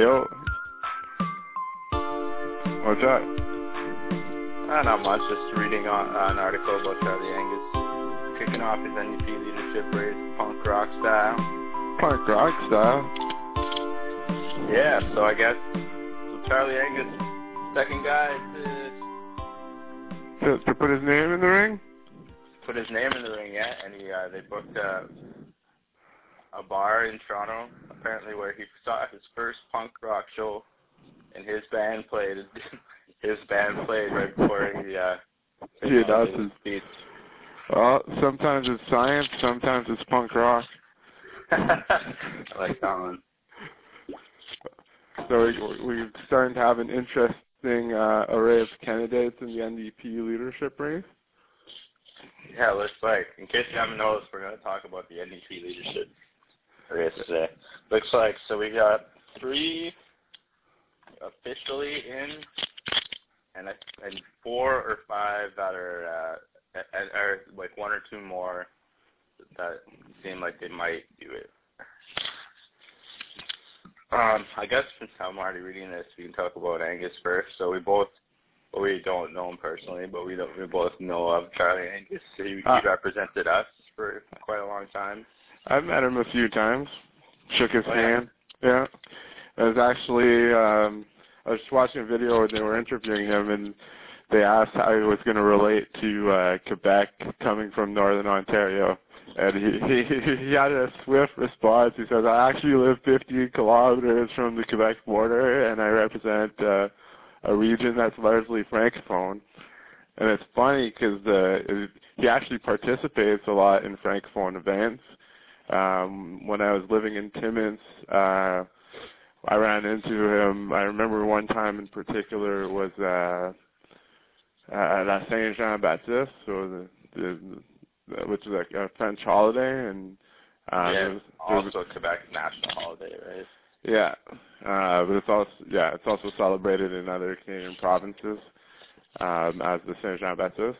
Yo. What's up? Uh, not much. Just reading on, uh, an article about Charlie Angus kicking off his NDP leadership race, punk rock style. Punk rock style. Yeah. So I guess so Charlie Angus, second guy to To, to put his name in the ring? put his name in the ring yeah. and he uh, they booked a a bar in Toronto, apparently where he saw his first punk rock show, and his band played. His band played right before he uh, Yeah, that's his speech. Well, sometimes it's science, sometimes it's punk rock. I like that one. So we, we're starting to have an interesting uh, array of candidates in the NDP leadership race. Yeah, looks like. In case you haven't noticed, we're going to talk about the NDP leadership race today. Looks like so we got three officially in, and I, and four or five that are uh, and, or like one or two more that seem like they might do it. Um, I guess since I'm already reading this, we can talk about Angus first. So we both, well, we don't know him personally, but we don't. We both know of Charlie Angus. He, he Ah. represented us for quite a long time. I've met him a few times. Shook his Oh, yeah? hand. Yeah. It was actually um I was watching a video where they were interviewing him and they asked how he was going to relate to uh Quebec coming from Northern Ontario. And he, he he had a swift response. He says, "I actually live 50 kilometers from the Quebec border, and I represent uh, a region that's largely francophone." And it's funny because uh, he actually participates a lot in francophone events. Um, when I was living in Timmins, uh, I ran into him. I remember one time in particular was uh, uh, La Saint Jean Baptiste, so the, the, the which is a, a French holiday, and uh, yeah, was, there was also Quebec national holiday, right? yeah, uh, but it's also yeah, it's also celebrated in other Canadian provinces um, as the Saint Jean Baptiste.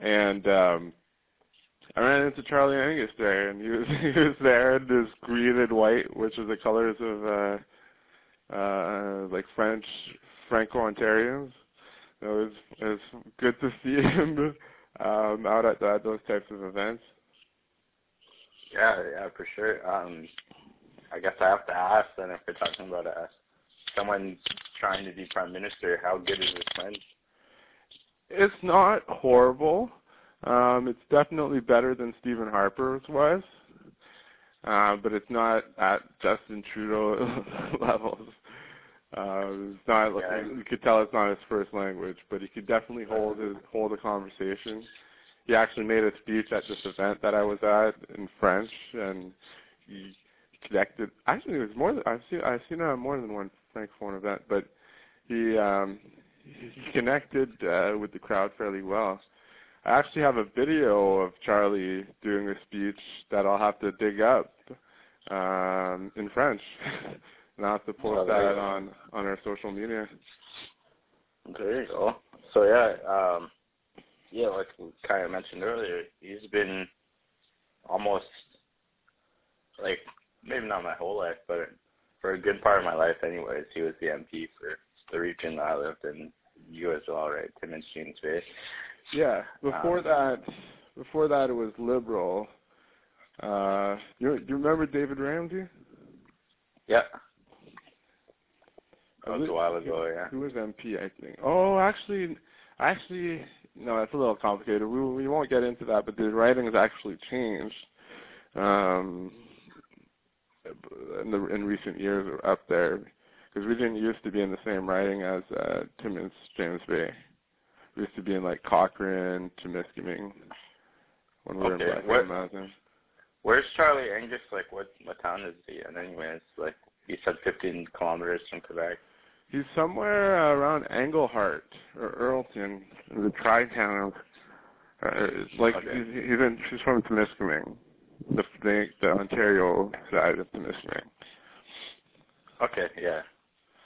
And um, I ran into Charlie Angus there, and he was he was there in this green and white, which are the colors of uh, uh, like French Franco-Ontarians. It was it was good to see him um, out at, at those types of events. Yeah, yeah, for sure. Um, I guess I have to ask then if we're talking about uh, someone trying to be prime minister, how good is his French? It's not horrible. Um, it's definitely better than Stephen Harper's was, uh, but it's not at Justin Trudeau levels. Uh, it's not. Yeah. You could tell it's not his first language, but he could definitely hold his, hold a conversation. He actually made a speech at this event that I was at in French, and he connected. Actually, it was more. Than, I've seen I've seen uh, more than one francophone event, but he um, he connected uh, with the crowd fairly well. I actually have a video of Charlie doing a speech that I'll have to dig up um, in French, and I'll have to post Oh, that on on our social media. There you go. So yeah, um, yeah, like we kind of mentioned earlier, he's been almost like maybe not my whole life, but for a good part of my life, anyways. He was the MP for the region that I lived in. You as well, right? Timmins, James Bay. Yeah. Before Um, that, before that, it was liberal. Uh, you you remember David Ramsey? Yeah. That was a while ago, yeah. Who was MP? I think. Oh, actually, actually, no, that's a little complicated. We we won't get into that, but the riding has actually changed. Um, in the in recent years up there, because we didn't used to be in the same riding as uh, Timmins, James Bay. We used to be in like Cochrane, Temiskaming, when we were Okay, in Black Mountain. Where's Charlie Angus? Like, what what town is he in? Anyways, like he said, 15 kilometers from Quebec. He's somewhere uh, around Englehart or Earlton, the tri-town. Uh, like Okay. he's, he's in. He's from Temiskaming, the, the the Ontario side of Temiskaming. Okay, yeah.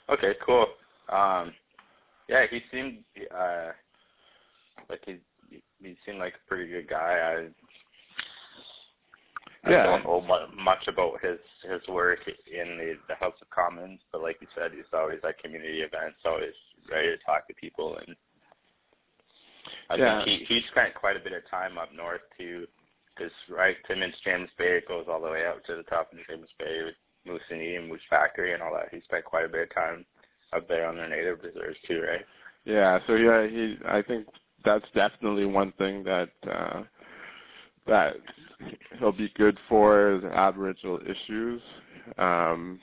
Okay, cool. Um, yeah, he seemed uh like he he seemed like a pretty good guy. I I don't know much about his his work in the, the House of Commons, but like you said, he's always at community events, always ready to talk to people, and I Yeah. think he he spent quite a bit of time up north too, because right Timmins James Bay it goes all the way out to the top of James Bay with Moosonee Moose Factory, and all that. He spent quite a bit of time up there on their native reserves too, right? Yeah, so yeah, he I think that's definitely one thing that uh that he'll be good for is Aboriginal issues. Um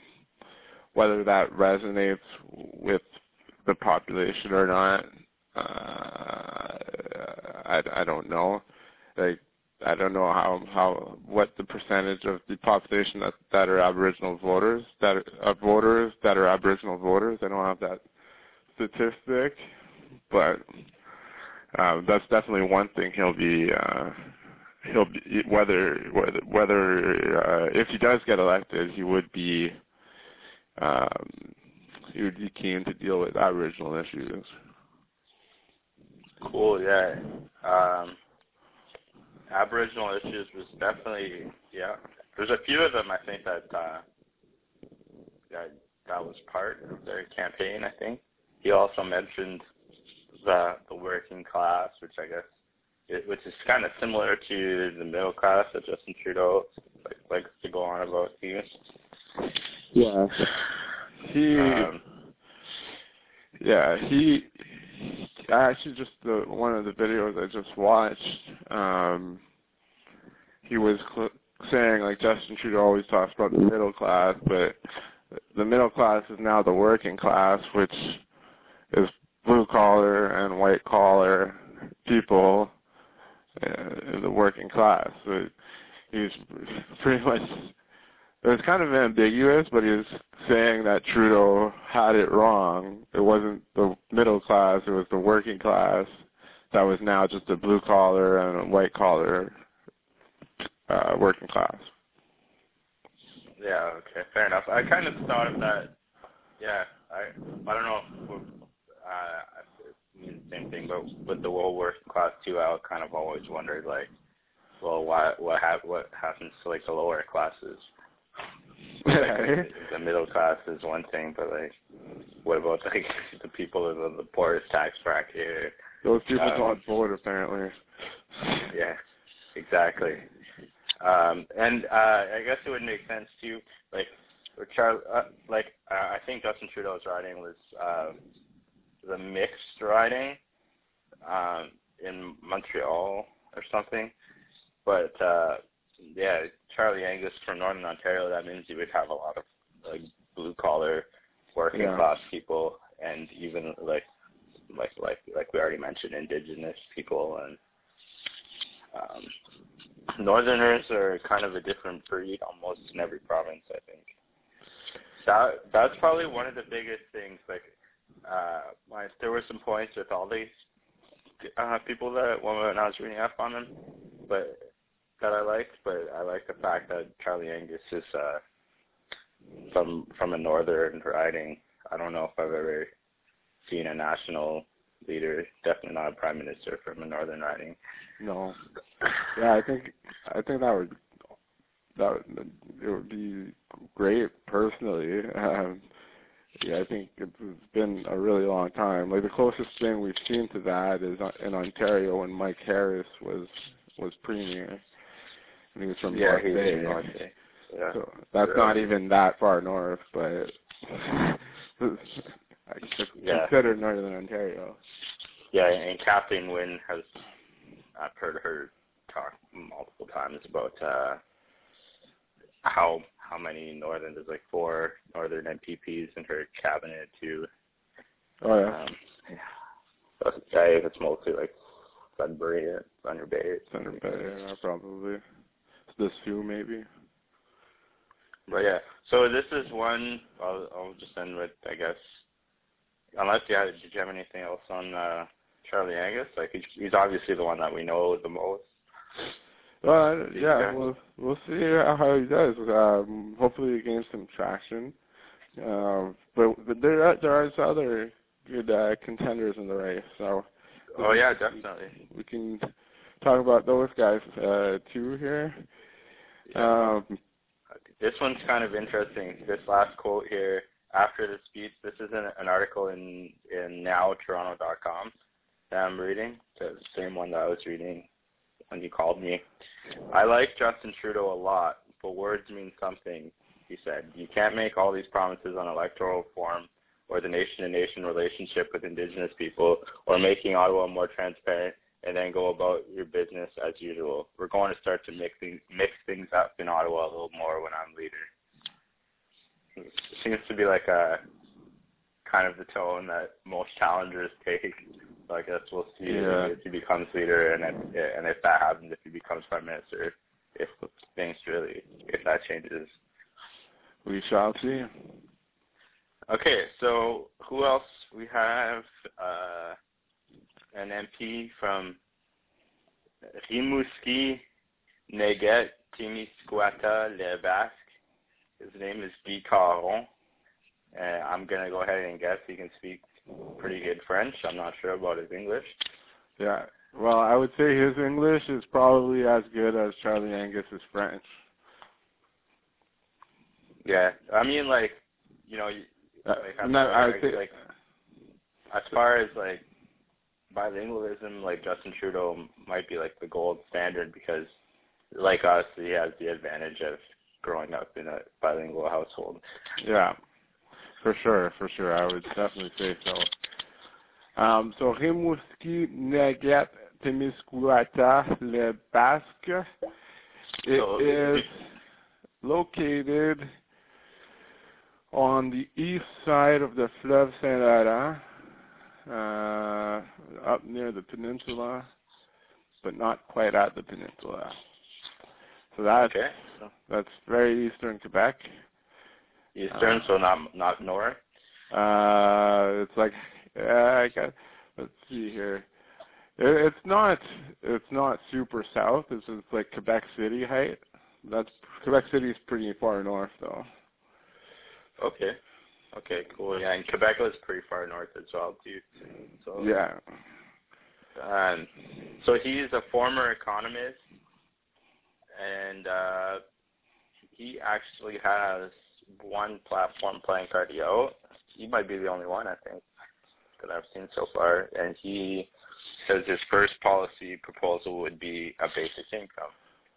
whether that resonates with the population or not, uh I, I don't know. Like I don't know how how what the percentage of the population that that are Aboriginal voters that are, uh, voters that are Aboriginal voters. I don't have that statistic, but uh, that's definitely one thing he'll be uh, he'll be whether whether whether uh, if he does get elected, he would be um, he would be keen to deal with Aboriginal issues. Cool, yeah. Um, Aboriginal issues was definitely yeah. There's a few of them I think that uh, that that was part of their campaign. I think he also mentioned the the working class, which I guess it, which is kind of similar to the middle class that Justin Trudeau like, likes to go on about too. Yeah. He Um, yeah he actually just the one of the videos I just watched. Um, he was cl- saying like Justin Trudeau always talks about the middle class, but the middle class is now the working class, which is blue collar and white collar people uh, in the working class. So he's pretty much it was kind of ambiguous, but he was saying that Trudeau had it wrong. It wasn't the middle class; it was the working class that was now just a blue collar and a white collar uh, working class. Yeah, okay, fair enough. I kind of thought of that. Yeah, I I don't know. If, uh, it means the same thing, but with the whole working class too, I kind of always wondered like, well, why what hap- what happens to like the lower classes? Like, the middle class is one thing, but like, what about like the people in the, the poorest tax bracket? Those people Um, don't vote apparently. Yeah, exactly. Um, and uh, I guess it would make sense too, like, for Char- uh, like uh, I think Justin Trudeau's riding was uh, the mixed riding um, in Montreal or something, but uh, yeah, Charlie Angus from Northern Ontario. That means you would have a lot of like blue collar, working Yeah. class people, and even like like like like we already mentioned, indigenous people and um, Northerners are kind of a different breed almost in every province. I think that that's probably one of the biggest things. Like, uh, my, there were some points with all these uh, people that when I was reading up on them, but that I liked. But I like the fact that Charlie Angus is uh, from from a northern riding. I don't know if I've ever seen a national leader, definitely not a prime minister from a northern riding. No. Yeah, I think I think that would that would, it would be great personally. Um, yeah, I think it's it's been a really long time. Like the closest thing we've seen to that is in Ontario when Mike Harris was was premier, and he was from yeah, North he's Bay. North Bay. Yeah. So that's Yeah. not even that far north, but I Yeah. consider Northern Ontario. Yeah, and Kathleen Wynne has I've heard her talk multiple times about uh how how many northern there's like four northern MPPs in her cabinet too. Oh yeah, Um yeah. So yeah, it's mostly like Sudbury, Thunder Bay. Center Bay, yeah, probably. This few maybe. But yeah, so this is one. I'll, I'll just end with, I guess, unless you had, did you have anything else on uh, Charlie Angus? Like he's, he's obviously the one that we know the most. Well, yeah, Yeah. we'll we'll see how he does. Um, hopefully, he gains some traction. Um, but, but there are, there are other good uh, contenders in the race, so Oh yeah, definitely. we can talk about those guys uh, too here. Um, This one's kind of interesting. This last quote here, after the speech, this is an, an article in in NowToronto.com that I'm reading. The same one that I was reading when you called me. I like Justin Trudeau a lot, but words mean something. He said, "You can't make all these promises on electoral reform or the nation-to-nation relationship with Indigenous people, or making Ottawa more transparent, and then go about your business as usual. We're going to start to mix things, mix things up in Ottawa a little more when I'm leader." It seems to be like a kind of the tone that most challengers take. So I guess we'll see Yeah. if he becomes leader, and if, and if that happens, if he becomes prime minister, if things really, if that changes. we shall see. Okay, so who else? We have uh, an MP from Rimouski, Neigette, Témiscouata, Les Basques. His name is Guy Caron. Uh, I'm going to go ahead and guess he can speak pretty good French. I'm not sure about his English. Yeah. Well, I would say his English is probably as good as Charlie Angus's French. Yeah, I mean, like, you know, Uh, like, no, I sorry, think like, as far as like bilingualism, like Justin Trudeau might be like the gold standard because, like us, he has the advantage of growing up in a bilingual household. Yeah, for sure, for sure. I would definitely say so. Um, so Rimouski, Neigette, Témiscouata, Les Basques. It So, is located on the east side of the Fleuve Saint Laurent, uh, up near the peninsula, but not quite at the peninsula. So that's Okay, so that's very eastern Quebec. Eastern, so not not north. Uh, it's like uh, I got. Let's see here. It, it's not. It's not super south. It's just like Quebec City height. That's Quebec City is pretty far north though. Okay, okay, cool. Yeah, and Quebec was pretty far north as well too. So Yeah. Um, so he's a former economist, and uh, he actually has one platform playing cardio. He might be the only one, I think, that I've seen so far. And he says his first policy proposal would be a basic income,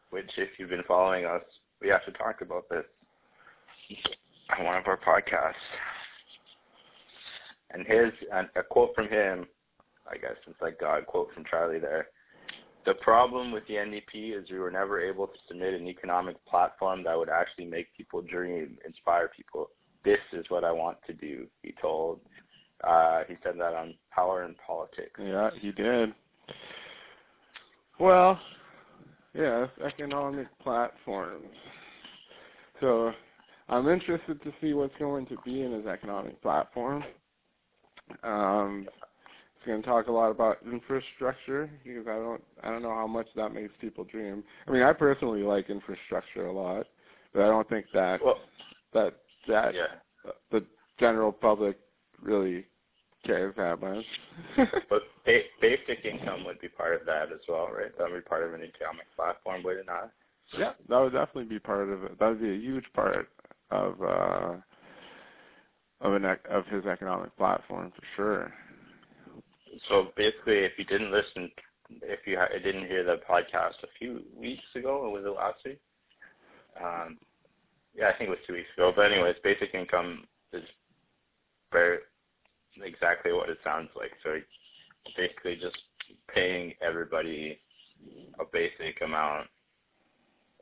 which, if you've been following us, we have to talk about this on one of our podcasts. And his, and a quote from him I guess it's like a quote from Charlie there. The problem with the NDP is we were never able to submit an economic platform that would actually make people dream, inspire people. This is what I want to do, he told. Uh, he said that on Power and Politics. Yeah, he did. Well, yes, economic platforms. So I'm interested to see what's going to be in his economic platform. Um, he's going to talk a lot about infrastructure because I don't I don't know how much that makes people dream. I mean, I personally like infrastructure a lot, but I don't think that Well, that that yeah. the general public really cares that much. But ba- basic income would be part of that as well, right? That would be part of an economic platform, would it not? Yeah, that would definitely be part of it. That would be a huge part of uh of an ec- of his economic platform for sure. So basically, if you didn't listen, if you didn't hear the podcast a few weeks ago, or was it last week? Um, yeah, I think it was two weeks ago. But anyways, basic income is very exactly what it sounds like. So basically, just paying everybody a basic amount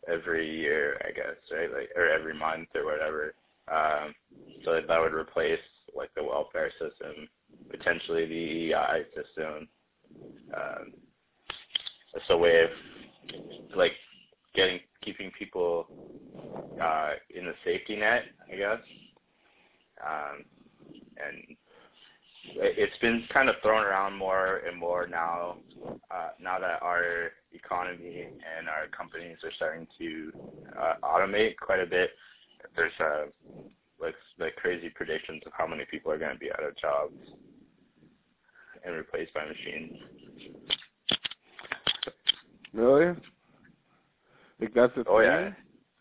every year, I guess, right? Like or every month or whatever. Um, so that would replace like the welfare system, potentially the EI system. Um, it's a way of like getting keeping people uh, in the safety net, I guess. Um, and it- it's been kind of thrown around more and more now. Uh, now that our economy and our companies are starting to uh, automate quite a bit, there's uh, like like crazy predictions of how many people are going to be out of jobs and replaced by machines. Really? Like that's a Oh thing? yeah,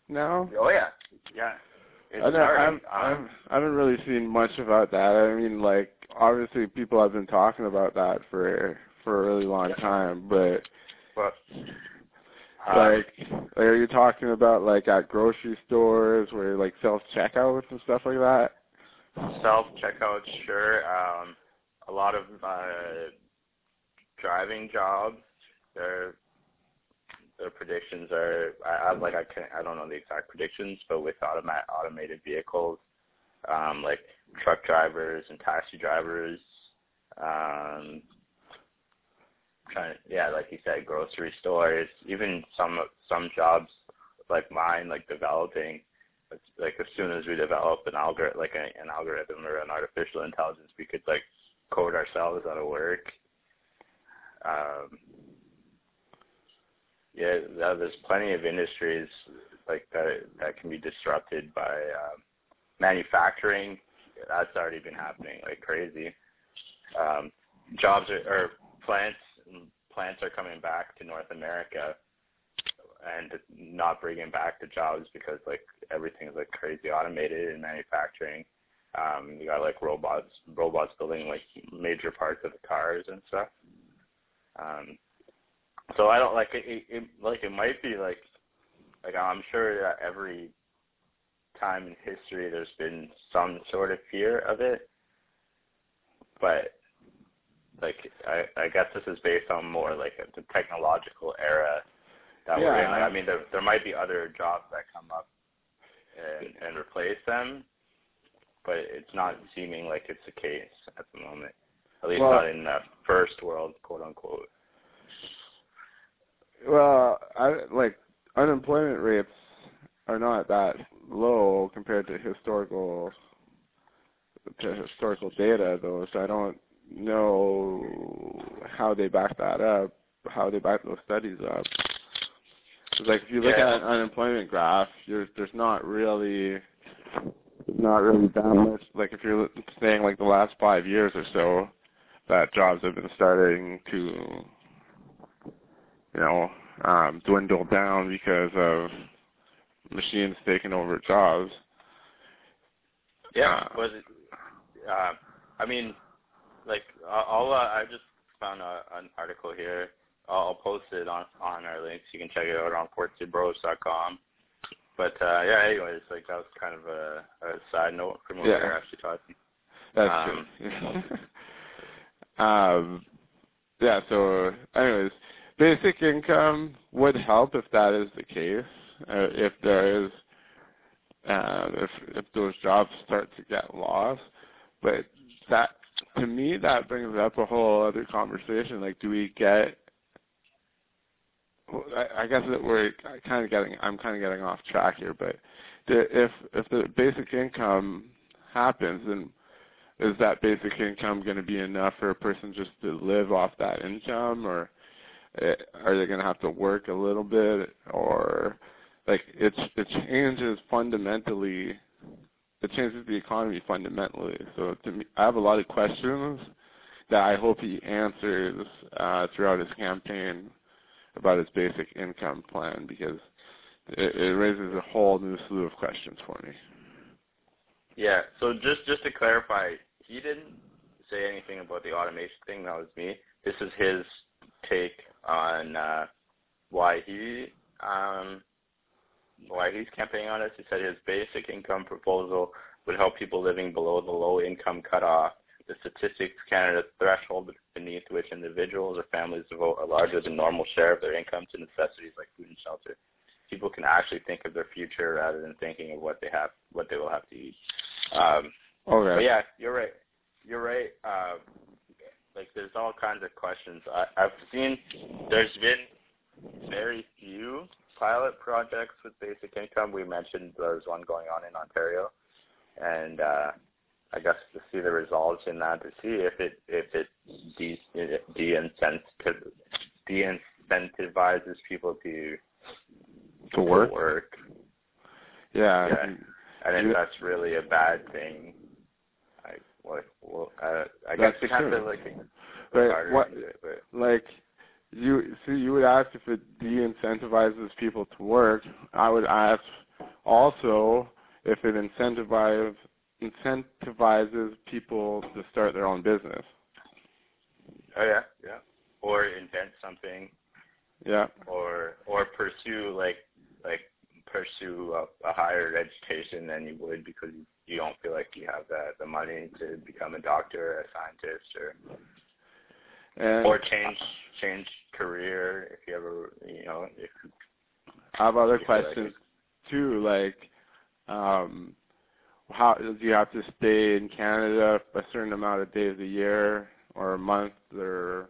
now? Oh yeah, yeah. It's I, don't. I'm, Um, I'm, I haven't really seen much about that. I mean, like obviously people have been talking about that for for a really long time, but but like, like, are you talking about like at grocery stores where like self checkouts and stuff like that? self checkouts, sure. Um, a lot of uh, driving jobs. Their their predictions are I, I like I can't. I don't know the exact predictions, but with automa- automated vehicles, um, like truck drivers and taxi drivers, um, trying yeah, like you said, grocery stores, even some some jobs like mine, like developing like as soon as we develop an algorithm, like a, an algorithm or an artificial intelligence, we could like code ourselves out of work. Um, yeah, there's plenty of industries like that that can be disrupted by um, manufacturing. That's already been happening like crazy. Um, jobs are, or plants plants are coming back to North America and not bringing back the jobs because like everything's like crazy automated in manufacturing. Um, you got like robots, robots building like major parts of the cars and stuff. Um, so I don't like it, it, it. Like it might be like, like I'm sure that every time in history there's been some sort of fear of it, but like I, I guess this is based on more like the technological era that we're in. Yeah. Like, I mean, there there might be other jobs that come up and and replace them, but it's not seeming like it's the case at the moment. At least Well- not in the first world, quote unquote. Well, I like unemployment rates are not that low compared to historical to historical data though, so I don't know how they back that up, how they back those studies up. 'Cause, like if you look Yeah. at an unemployment graph, you're, there's not really not really that much. Like if you're saying like the last five years or so, that jobs have been starting to you know, um, dwindle down because of machines taking over jobs. Yeah, Uh, was it? Uh, I mean, like I'll, uh, I just found a, an article here. I'll, I'll post it on on our links. You can check it out on portcbros.com. But uh, yeah, anyways, like that was kind of a, a side note from what Yeah. we were actually talking. That's Um, true. um, yeah. So, anyways, basic income would help if that is the case. Uh, if there is, uh, if if those jobs start to get lost, but that to me that brings up a whole other conversation. Like, do we get? I, I guess that we're kind of getting. I'm kind of getting off track here, but the, if if the basic income happens, then is that basic income going to be enough for a person just to live off that income or eh, are they going to have to work a little bit or like it's it changes fundamentally it changes the economy fundamentally so to me i have a lot of questions that i hope he answers uh throughout his campaign about his basic income plan because it, it raises a whole new slew of questions for me Yeah. So just just to clarify, he didn't say anything about the automation thing. That was me. This is his take on uh, why he um, why he's campaigning on this. He said his basic income proposal would help people living below the low income cutoff. The Statistics Canada threshold beneath which individuals or families devote a larger than normal share of their income to necessities like food and shelter. People can actually think of their future rather than thinking of what they have, what they will have to eat. Um, okay but yeah, you're right. You're right. Uh, like there's all kinds of questions. I, I've seen there's been very few pilot projects with basic income. We mentioned there's one going on in Ontario, and uh, I guess to see the results in that to see if it if it de de-incentiv- de-incentivizes people to to work to work. yeah, Yeah. I think that's really a bad thing. I well, uh, I guess That's we have to true. like But look harder what- it, like you see you would ask if it de-incentivizes people to work i would ask also if it incentivizes incentivizes people to start their own business. Oh yeah, yeah. Or invent something. Yeah. Or or pursue like like pursue a, a higher education than you would because you, you don't feel like you have the the money to become a doctor, or a scientist, or and or change change career if you ever you know if I have other feel like questions too, like um how do you have to stay in Canada a certain amount of days a year or a month or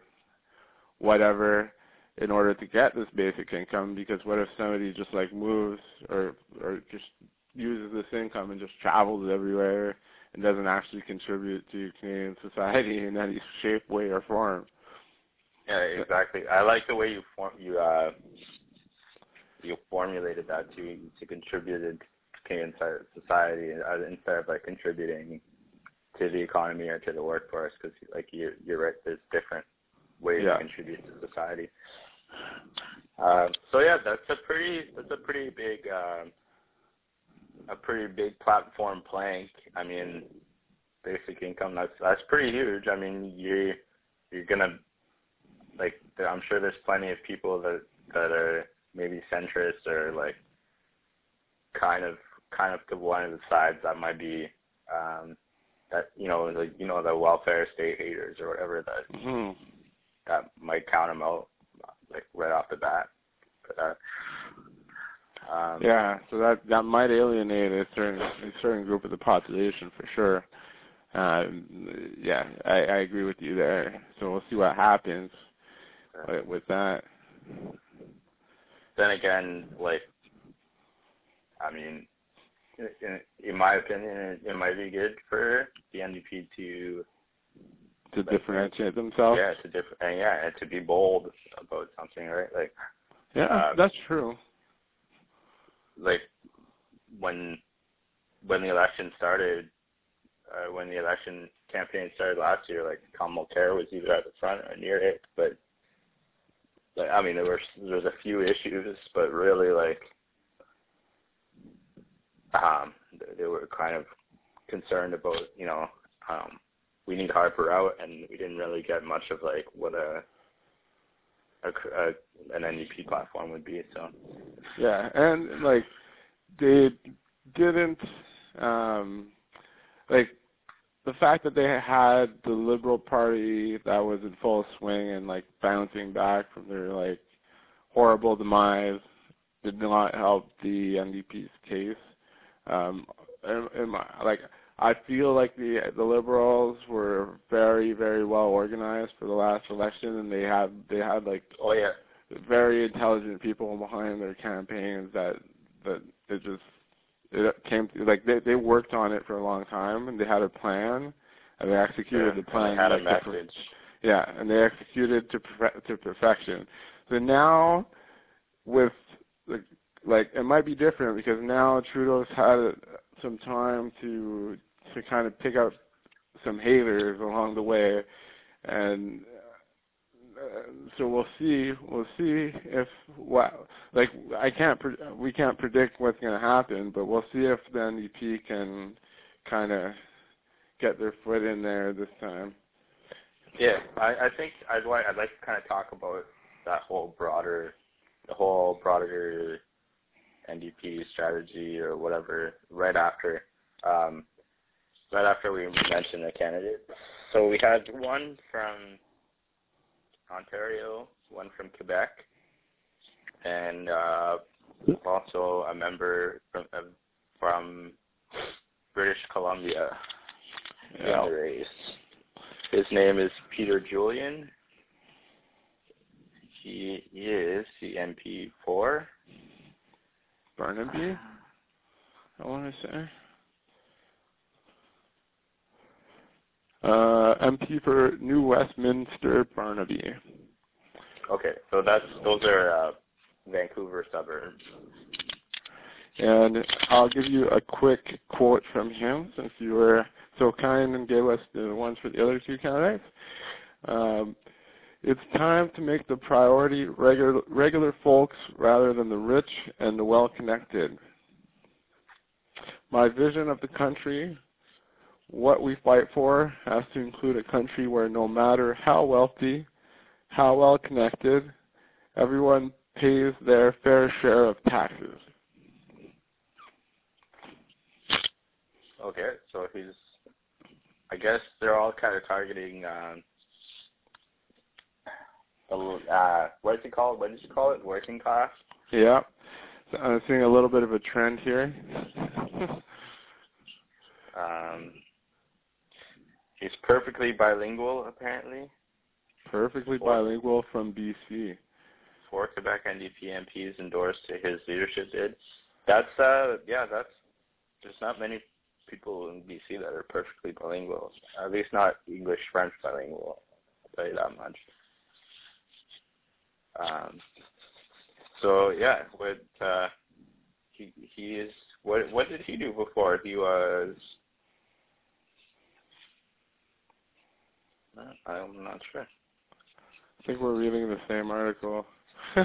whatever in order to get this basic income? Because what if somebody just like moves or or just uses this income and just travels everywhere and doesn't actually contribute to Canadian society in any shape, way or form. Yeah, exactly. I like the way you form you uh you formulated that to to contributed to Canadian society uh, instead of like contributing to the economy or to the workforce because like you you're right there's different ways Yeah. to contribute to society. Um, so yeah, that's a pretty that's a pretty big um, a pretty big platform plank. I mean, basic income that's that's pretty huge. I mean, you you're gonna like I'm sure there's plenty of people that that are maybe centrist or like kind of kind of to one of the sides that might be um that you know like you know the welfare state haters or whatever that hmm that might count them out like right off the bat. But uh, um, Yeah, so that that might alienate a certain a certain group of the population for sure. Um, yeah, I, I agree with you there. So we'll see what happens with, with that. then again, like I mean, in, in my opinion, it, it might be good for the NDP to To differentiate themselves. yeah to diff- and yeah and to be bold about something, right? Like Yeah, Um, that's true. like when when the election started, uh, when the election campaign started last year, like Tom Mulcair was either at the front or near it, but like, I mean there were there was a few issues, but really like um they- they were kind of concerned about you know um we need Harper out, and we didn't really get much of like what a a, a an NDP platform would be. So Yeah, and like they didn't um like the fact that they had the Liberal Party that was in full swing and like bouncing back from their like horrible demise did not help the NDP's case. Um, in, in my, like I feel like the the Liberals were very very well organized for the last election, and they had they had like oh yeah very intelligent people behind their campaigns that that it just it came like they they worked on it for a long time and they had a plan and they executed the plan had a like, to- message. yeah and they executed to perfe- to perfection so now with like like it might be different because now Trudeau's had some time to to kind of pick up some haters along the way and so we'll see. We'll see if what like I can't pre- we can't predict what's going to happen, but we'll see if the NDP can kind of get their foot in there this time. Yeah, I, I think I'd like I'd like to kind of talk about that whole broader, the whole broader NDP strategy or whatever right after, um, right after we mention the candidates. So we had one from Ontario, one from Quebec, and uh, also a member from uh, from British Columbia in the race. His name is Peter Julian. He is the MP for. Burnaby, I want to say. Uh, MP for New Westminster, Burnaby. Okay, so that's those are uh, Vancouver suburbs. And I'll give you a quick quote from him since you were so kind and gave us the ones for the other two candidates. Um, it's time to make the priority regular, regular folks rather than the rich and the well-connected. My vision of the country, what we fight for, has to include a country where no matter how wealthy, how well connected, everyone pays their fair share of taxes. Okay, so he's. I guess they're all kind of targeting. Um, uh, what is it called? What did you call it? Working class. Yeah, so I'm seeing a little bit of a trend here. um, he's perfectly bilingual, apparently. Perfectly bilingual from BC. Four Quebec NDP MPs endorsed to his leadership bid. That's uh, yeah, that's there's not many people in BC that are perfectly bilingual. At least not English French bilingual. I'll tell you that much. Um, so yeah, what uh, he he is what what did he do before? He was I'm not sure. I think we're reading the same article.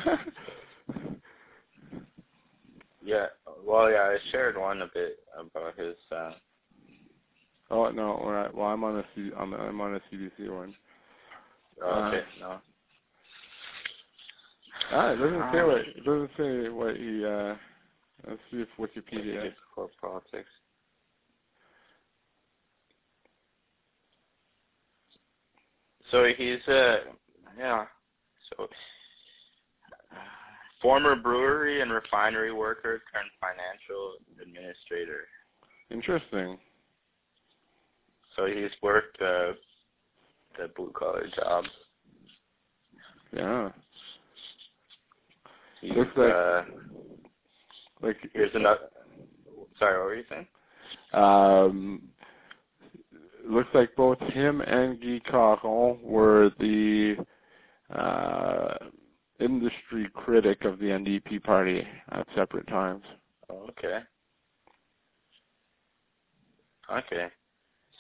yeah, well, yeah, I shared one a bit about his. Uh, oh no, all right. Well, I'm on a C, I'm, I'm on a CBC one. Oh, okay, uh, no. Ah, it doesn't say what it doesn't say what he. uh Let's see if Wikipedia. For politics. So he's uh yeah. So uh, former brewery and refinery worker turned financial administrator. Interesting. So he's worked uh, the blue collar jobs. Yeah. He's, Looks like uh, like here's another. Sorry, what were you saying? Um, looks like both him and Guy Caron were the uh, industry critic of the NDP party at separate times. Okay. Okay.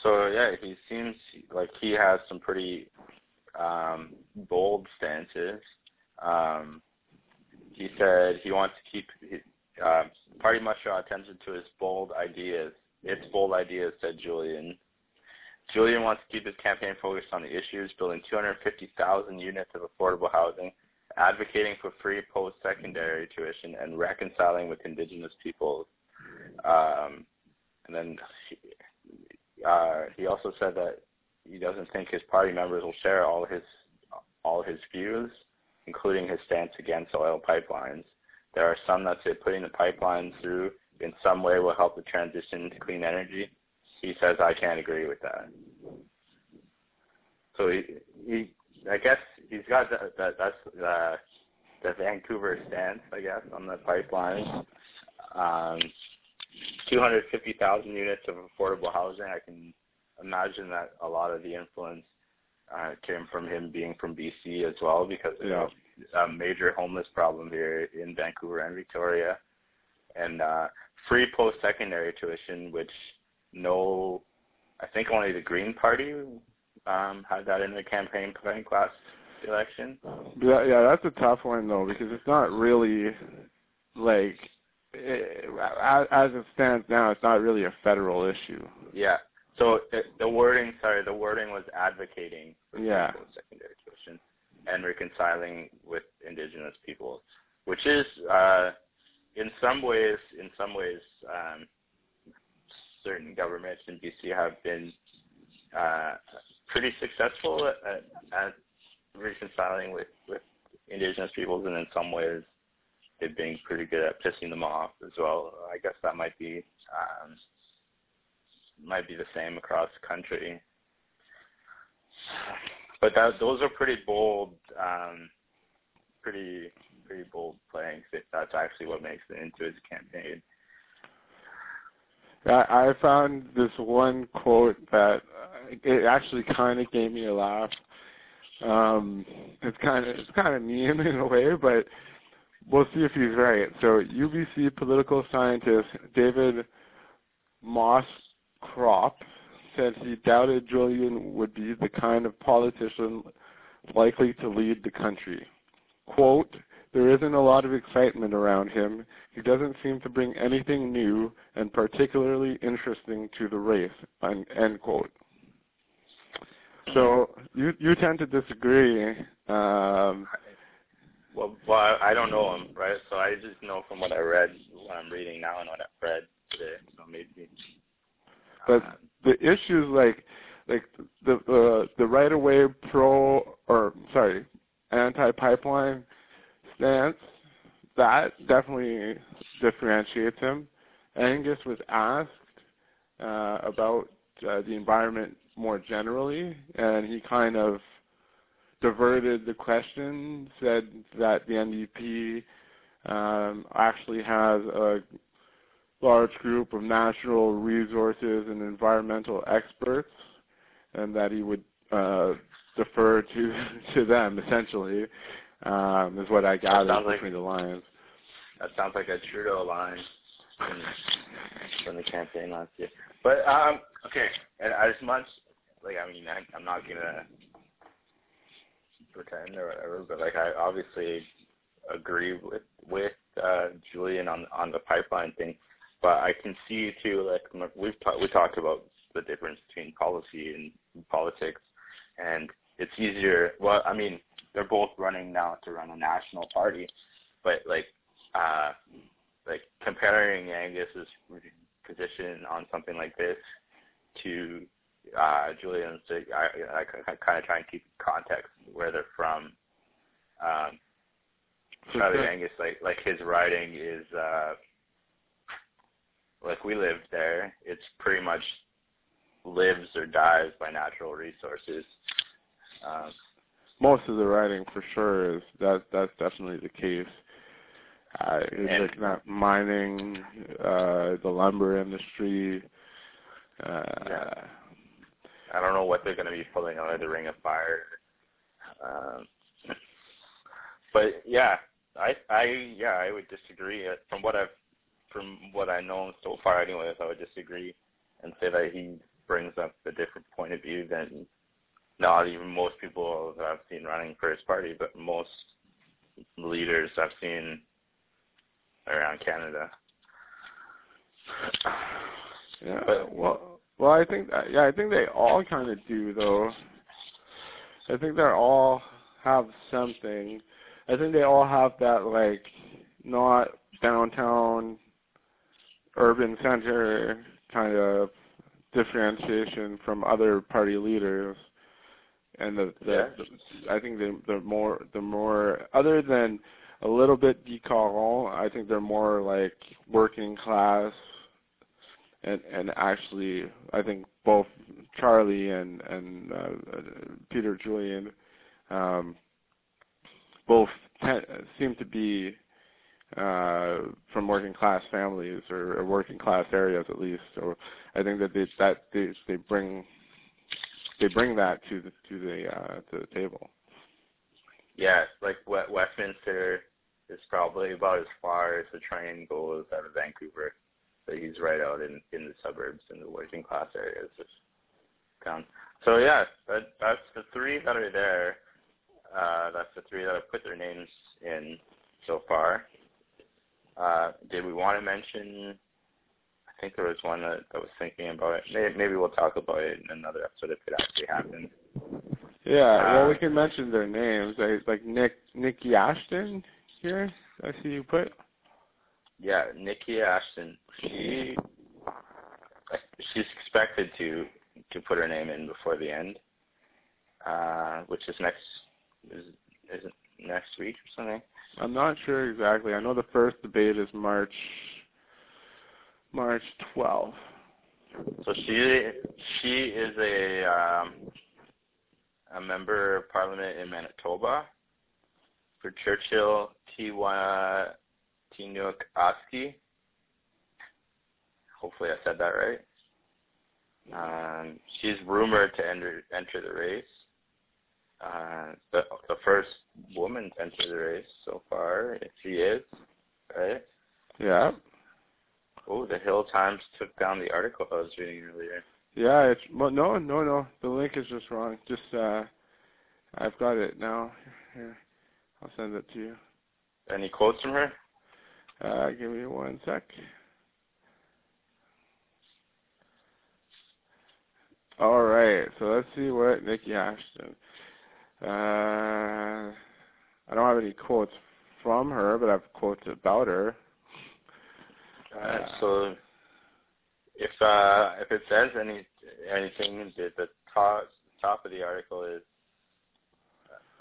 So yeah, he seems like he has some pretty um, bold stances. Um, he said he wants to keep uh, Party must draw attention to his bold ideas. Its bold ideas, said Julian. Julian wants to keep his campaign focused on the issues, building 250,000 units of affordable housing, advocating for free post-secondary tuition, and reconciling with indigenous peoples. Um, and then he, uh, he also said that he doesn't think his party members will share all his all his views, including his stance against oil pipelines. There are some that say putting the pipelines through in some way will help the transition to clean energy he says I can't agree with that. So he, he I guess he's got that, that that's the the Vancouver stance, I guess, on the pipeline. Um, 250,000 units of affordable housing. I can imagine that a lot of the influence uh, came from him being from BC as well, because yeah. a major homeless problem here in Vancouver and Victoria, and uh, free post-secondary tuition, which no, I think only the Green Party um, had that in the campaign planning last election. Yeah, yeah, that's a tough one though because it's not really like it, as it stands now, it's not really a federal issue. Yeah. So it, the wording, sorry, the wording was advocating for yeah. secondary tuition and reconciling with indigenous peoples, which is uh, in some ways, in some ways, um, certain governments in BC have been uh, pretty successful at, at reconciling with, with indigenous peoples, and in some ways they've been pretty good at pissing them off as well. I guess that might be um, might be the same across the country. But that, those are pretty bold, um, pretty pretty bold playing. That's actually what makes it into his campaign. I, found this one quote that it actually kind of gave me a laugh. Um, it's kind of it's kind of mean in a way, but we'll see if he's right. So UBC political scientist David Moscrop said he doubted Julian would be the kind of politician likely to lead the country. Quote, There isn't a lot of excitement around him. He doesn't seem to bring anything new and particularly interesting to the race. End quote. So you you tend to disagree. Um, well, well, I don't know him, right? So I just know from what I read, what I'm reading now, and what I've read today. So maybe. But um, the issues like like the the the right of way pro or sorry anti pipeline stance that definitely differentiates him. Angus was asked uh, about uh, the environment more generally, and he kind of diverted the question, said that the NDP um, actually has a large group of natural resources and environmental experts, and that he would uh, defer to to them essentially. Um, is what I gathered between like, the lines. That sounds like a Trudeau line from, from the campaign last year. But um, okay, and as much like I mean, I, I'm not gonna pretend or whatever, but like I obviously agree with with uh, Julian on on the pipeline thing. But I can see too, like we've ta- we talked about the difference between policy and politics, and it's easier. Well, I mean, they're both running now to run a national party, but like, uh, like comparing Angus's position on something like this to uh, Julian's, I, I, I kind of try and keep context where they're from. Um, Charlie Angus, like like his riding is uh, like we lived there. It's pretty much lives or dies by natural resources. Um, most of the riding for sure is that that's definitely the case. Uh, it's like not mining, uh, the lumber industry. Uh, yeah. I don't know what they're going to be pulling out of the Ring of Fire. Um, but yeah, I I yeah I would disagree. Uh, from what I've from what I know so far, anyways, I would disagree and say that he brings up a different point of view than not even most people that I've seen running for his party, but most leaders I've seen around Canada. Yeah, but, well, well, I think yeah, I think they all kind of do though. I think they all have something. I think they all have that like not downtown urban center kind of differentiation from other party leaders and the, the, yeah. the I think the the more the more other than a little bit decolon, I think they're more like working class and and actually I think both Charlie and and uh, Peter Julian um, both te- seem to be uh, from working class families or, or working class areas at least. So I think that they that they, they bring they bring that to the to the uh, to the table. Yeah, like Westminster is probably about as far as the train goes out of Vancouver. So he's right out in in the suburbs in the working class areas of town. So yeah, that that's the three that are there. Uh, that's the three that have put their names in so far. Uh, did we want to mention think there was one that, that was thinking about it. Maybe, maybe we'll talk about it in another episode if it actually happens. Yeah, well, we uh, can mention their names. I, like Nick Niki Ashton here. I see you put. Yeah, Niki Ashton. She she's expected to to put her name in before the end, uh, which is next is is it next week or something. I'm not sure exactly. I know the first debate is March March 12th. So she she is a um, a member of parliament in Manitoba for Churchill Tiwa Tinuk Aski. Hopefully I said that right. Um, she's rumored to enter enter the race. Uh, the the first woman to enter the race so far, if she is, right? Yeah. Oh, the Hill Times took down the article I was reading earlier. Yeah, it's well, no, no, no. The link is just wrong. Just uh, I've got it now. Here, I'll send it to you. Any quotes from her? Uh, give me one sec. All right, so let's see what Niki Ashton. Uh, I don't have any quotes from her, but I have quotes about her. Uh, so if uh, if it says any anything, the, the top top of the article is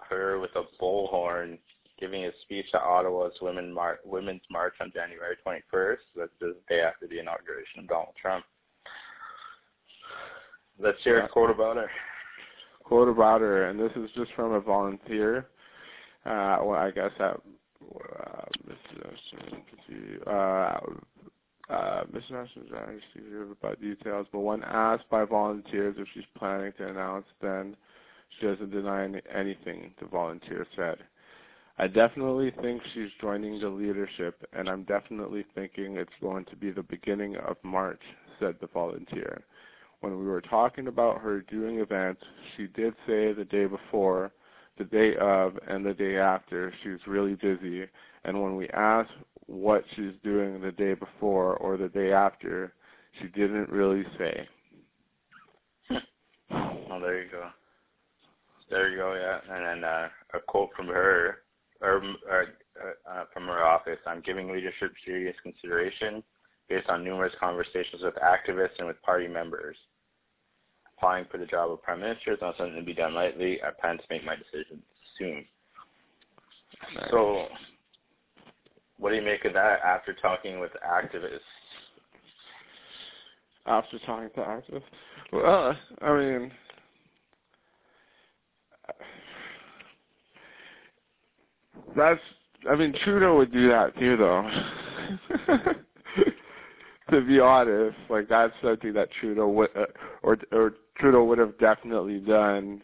her with a bullhorn giving a speech at Ottawa's Women Mar- Women's March on January 21st. That's the day after the inauguration of Donald Trump. Let's hear yeah. a quote about her. Quote about her, and this is just from a volunteer. Uh, well, I guess that uh, uh, uh, Ms. Nelson's actually about details, but when asked by volunteers if she's planning to announce, then she doesn't deny anything, the volunteer said. I definitely think she's joining the leadership, and I'm definitely thinking it's going to be the beginning of March, said the volunteer. When we were talking about her doing events, she did say the day before, the day of, and the day after she's really busy, and when we asked what she's doing the day before or the day after, she didn't really say. oh, there you go. There you go, yeah. And then uh, a quote from her, or, uh, uh, from her office. I'm giving leadership serious consideration based on numerous conversations with activists and with party members. Applying for the job of prime minister is not something to be done lightly. I plan to make my decision soon. Nice. So, what do you make of that after talking with activists? After talking to activists? Well, I mean, That's, I mean, Trudeau would do that too, though. to be honest, like that's something that Trudeau would, uh, or or Trudeau would have definitely done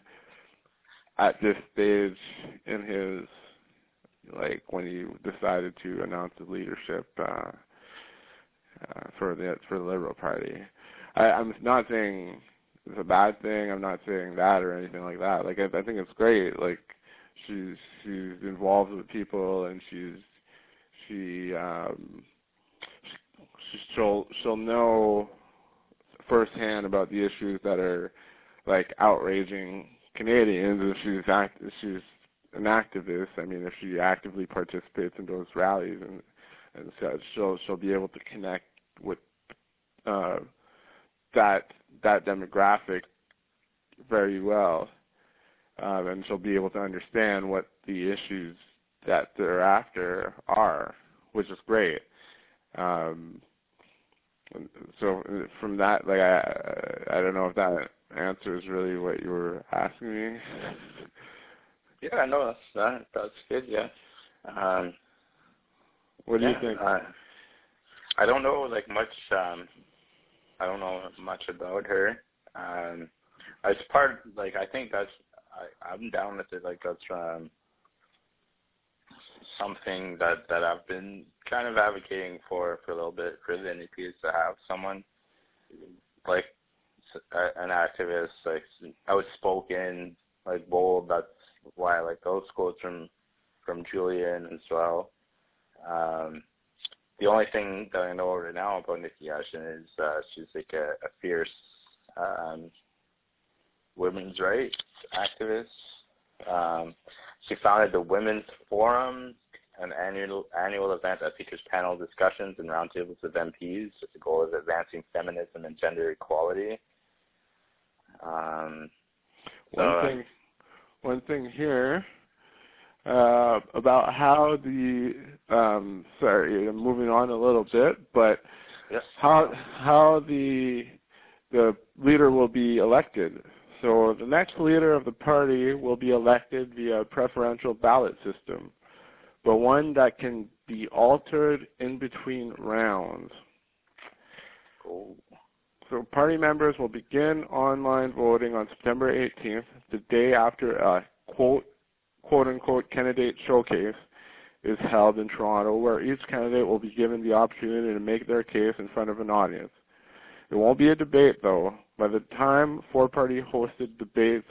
at this stage in his, like when he decided to announce his leadership uh, uh, for the for the Liberal Party. I, I'm not saying it's a bad thing. I'm not saying that or anything like that. Like I, I think it's great. Like she's she's involved with people and she's she um she, she'll she'll know firsthand about the issues that are like outraging Canadians and she's act she's an activist. I mean if she actively participates in those rallies and and so she'll she'll be able to connect with uh that that demographic very well um, and she'll be able to understand what the issues that they're after are, which is great. Um, so from that, like I, I don't know if that answers really what you were asking me. yeah, I know that's that, that's good. Yeah. Um, what do yeah, you think? Uh, I don't know like much. Um, I don't know much about her. Um, as part like I think that's I I'm down with it. Like that's um something that that I've been kind of advocating for for a little bit for the NDP is to have someone like an activist, like outspoken, like bold. That's why I like those quotes from from Julian as well. Um, the only thing that I know right now about Niki Ashton is uh, she's like a, a fierce um, women's rights activist. Um, she founded the Women's Forum, an annual annual event that features panel discussions and roundtables of MPs with the goal of advancing feminism and gender equality. Um, one thing, one thing here uh, about how the um, sorry, I'm moving on a little bit, but yes. how how the the leader will be elected. So the next leader of the party will be elected via a preferential ballot system, but one that can be altered in between rounds. So party members will begin online voting on September 18th, the day after a quote, quote unquote candidate showcase is held in Toronto, where each candidate will be given the opportunity to make their case in front of an audience. It won't be a debate, though. By the time four-party hosted debates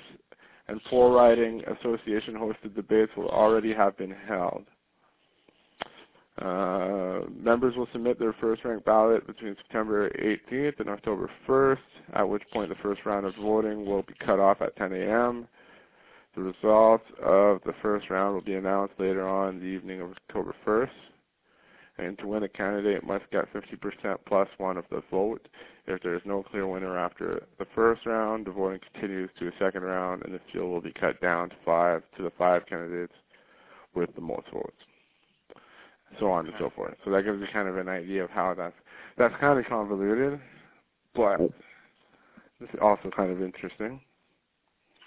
and four riding association hosted debates will already have been held. Uh, members will submit their first ranked ballot between September 18th and October 1st, at which point the first round of voting will be cut off at 10 a.m. The results of the first round will be announced later on the evening of October 1st. And to win, a candidate must get 50% plus one of the vote. If there is no clear winner after the first round, the voting continues to a second round, and the field will be cut down to five to the five candidates with the most votes so on and so forth. So that gives you kind of an idea of how that's that's kind of convoluted, but it's also kind of interesting.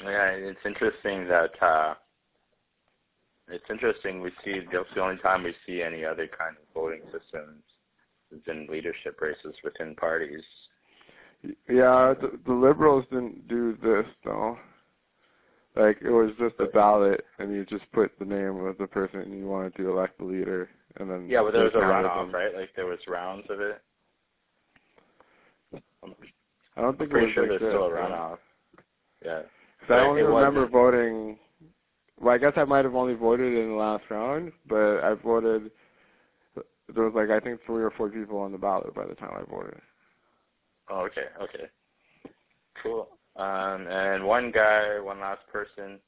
Yeah, it's interesting that uh, it's interesting. We see that's the only time we see any other kind of voting systems is in leadership races within parties. Yeah, the, the liberals didn't do this though. Like it was just a ballot, and you just put the name of the person you wanted to elect the leader, and then yeah, but there was a runoff, right? Like there was rounds of it. I don't think I'm pretty it was sure like there's still a runoff. Yeah. So I only remember wasn't- voting. Well, I guess I might have only voted in the last round, but I voted. There was like I think three or four people on the ballot by the time I voted. Oh, okay, okay. Cool. Um, and one guy, one last person,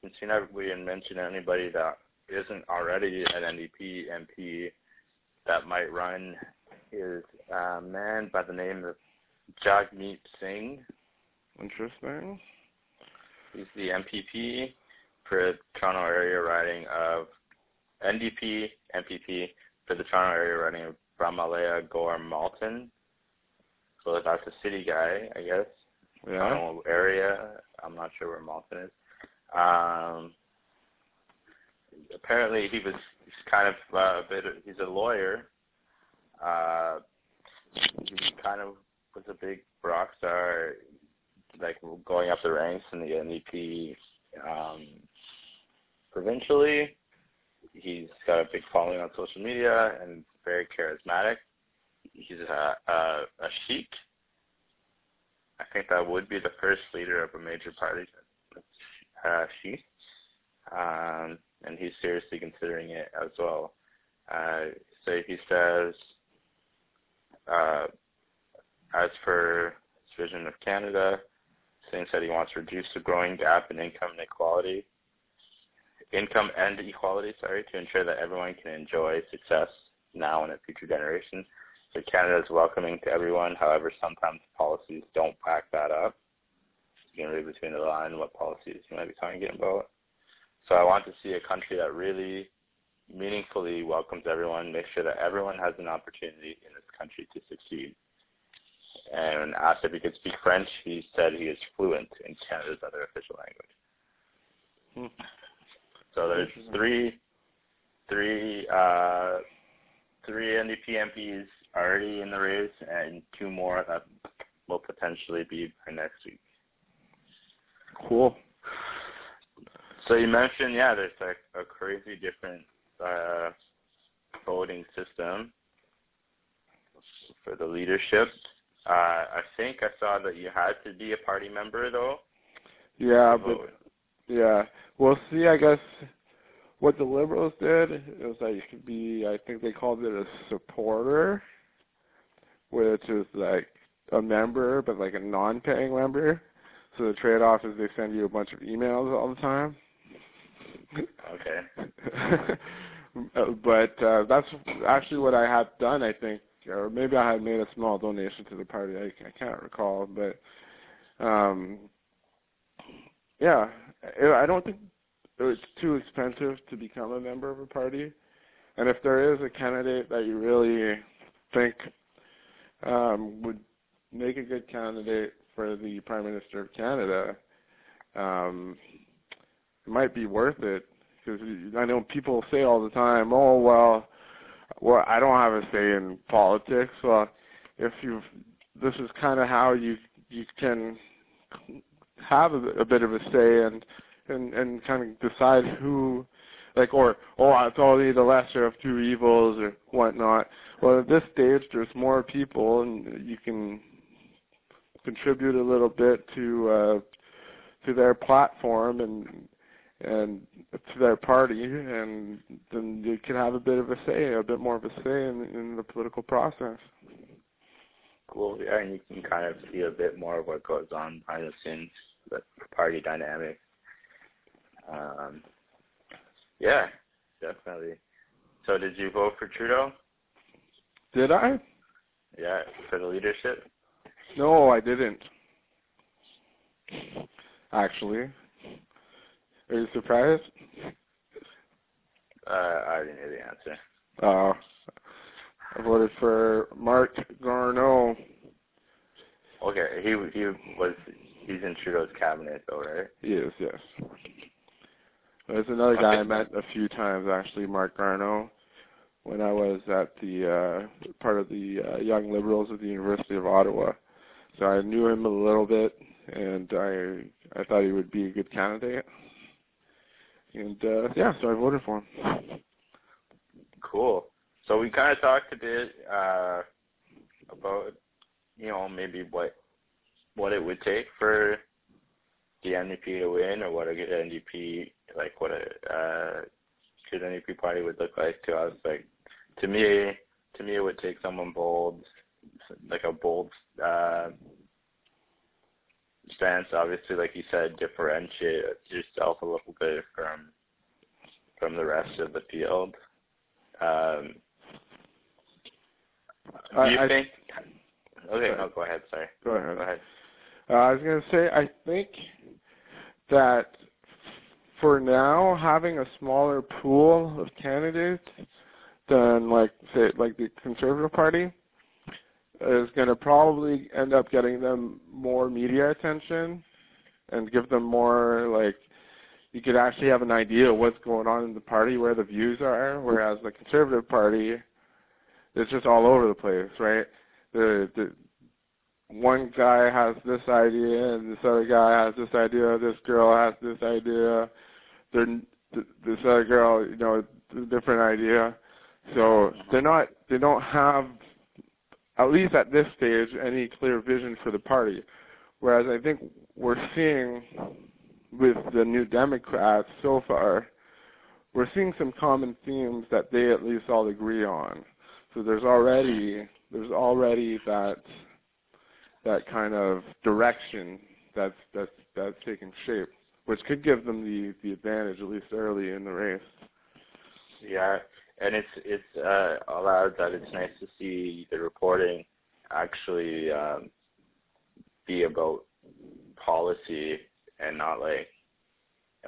since you never we didn't mention anybody that isn't already an NDP MP that might run is a man by the name of Jagmeet Singh. Interesting. He's the MPP for Toronto area riding of NDP MPP for the Toronto area riding of Bramalea Gore Malton. So that's a city guy, I guess. Yeah. Toronto area. I'm not sure where Malton is. Um, apparently, he was he's kind of uh, a bit. He's a lawyer. Uh, he kind of was a big rock star, like going up the ranks in the NDP um, provincially. He's got a big following on social media and very charismatic. He's a, a, a Sikh. I think that would be the first leader of a major party uh, Sikh. Um, and he's seriously considering it as well. Uh, so he says, uh, as for his vision of Canada, Singh said he wants to reduce the growing gap in income inequality, income and equality, sorry, to ensure that everyone can enjoy success now and in future generations. So Canada is welcoming to everyone. However, sometimes policies don't back that up. You can read between the lines what policies you might be talking about. So I want to see a country that really meaningfully welcomes everyone, make sure that everyone has an opportunity in this country to succeed. And when asked if he could speak French, he said he is fluent in Canada's other official language. Hmm. So there's three, three, uh, three NDP MPs already in the race, and two more that will potentially be by next week. Cool. So you mentioned, yeah, there's like a crazy different uh, voting system for the leadership. Uh, I think I saw that you had to be a party member though. Yeah, but yeah, we'll see. I guess what the liberals did it was that you could be. I think they called it a supporter, which is like a member, but like a non-paying member. So the trade-off is they send you a bunch of emails all the time. Okay. but uh, that's actually what I had done. I think, or maybe I had made a small donation to the party. I, I can't recall, but um, yeah, I I don't think it's too expensive to become a member of a party. And if there is a candidate that you really think um, would make a good candidate for the Prime Minister of Canada, um, it might be worth it because I know people say all the time, "Oh well, well I don't have a say in politics." Well, if you, this is kind of how you you can have a, a bit of a say and and and kind of decide who, like, or oh it's only the lesser of two evils or whatnot. Well, at this stage, there's more people, and you can contribute a little bit to uh, to their platform and and to their party, and then you can have a bit of a say, a bit more of a say in, in the political process. Cool. Yeah, and you can kind of see a bit more of what goes on behind the scenes, the party dynamic. Um, yeah, definitely. So, did you vote for Trudeau? Did I? Yeah, for the leadership. No, I didn't. Actually, are you surprised? Uh, I didn't hear the answer. Uh, I voted for Marc Garneau. Okay, he he was he's in Trudeau's cabinet though, right? He is, yes. There's another guy I met a few times actually, Marc Garneau, when I was at the uh part of the uh, Young Liberals at the University of Ottawa. So I knew him a little bit, and I I thought he would be a good candidate. And uh yeah, so I voted for him. Cool. So we kind of talked a bit uh, about, you know, maybe what what it would take for the NDP to win, or what a good NDP, like what a uh, good NDP party would look like to us. Like to me, to me, it would take someone bold, like a bold uh, stance. Obviously, like you said, differentiate yourself a little bit from from the rest of the field. Um, do you I, think? Okay, no, go ahead. Sorry. Go ahead. Go ahead. Uh, I was going to say, I think that for now, having a smaller pool of candidates than, like, say, like the Conservative Party is going to probably end up getting them more media attention and give them more, like, you could actually have an idea of what's going on in the party, where the views are, whereas the Conservative Party is just all over the place, right? The, the one guy has this idea and this other guy has this idea, this girl has this idea, they're, this other girl, you know, a different idea. So they're not, they don't have, at least at this stage, any clear vision for the party. Whereas I think we're seeing with the New Democrats so far, we're seeing some common themes that they at least all agree on. So there's already there's already that that kind of direction that's that's that's taking shape, which could give them the the advantage at least early in the race. Yeah, and it's it's uh, allowed that it's nice to see the reporting actually um, be about policy and not like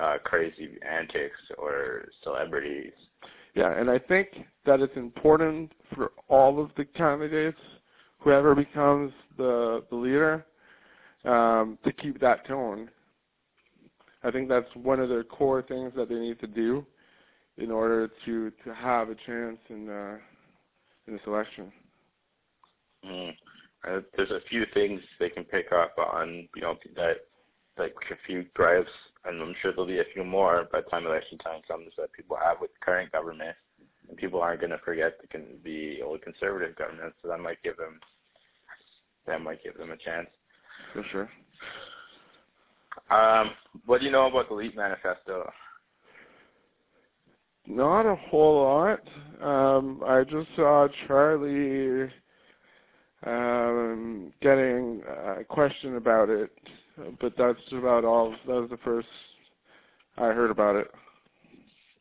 uh, crazy antics or celebrities. Yeah, and I think that it's important for all of the candidates, whoever becomes the the leader, um, to keep that tone. I think that's one of their core things that they need to do in order to to have a chance in uh, in this election. Mm. Uh, there's a few things they can pick up on, you know, that like a few drives, and I'm sure there'll be a few more by the time election time comes that people have with the current government, and people aren't going to forget the, the old conservative government, so that might give them that might give them a chance. For sure. Um, what do you know about the Leap Manifesto? Not a whole lot. Um, I just saw Charlie um, getting a question about it but that's about all. That was the first I heard about it.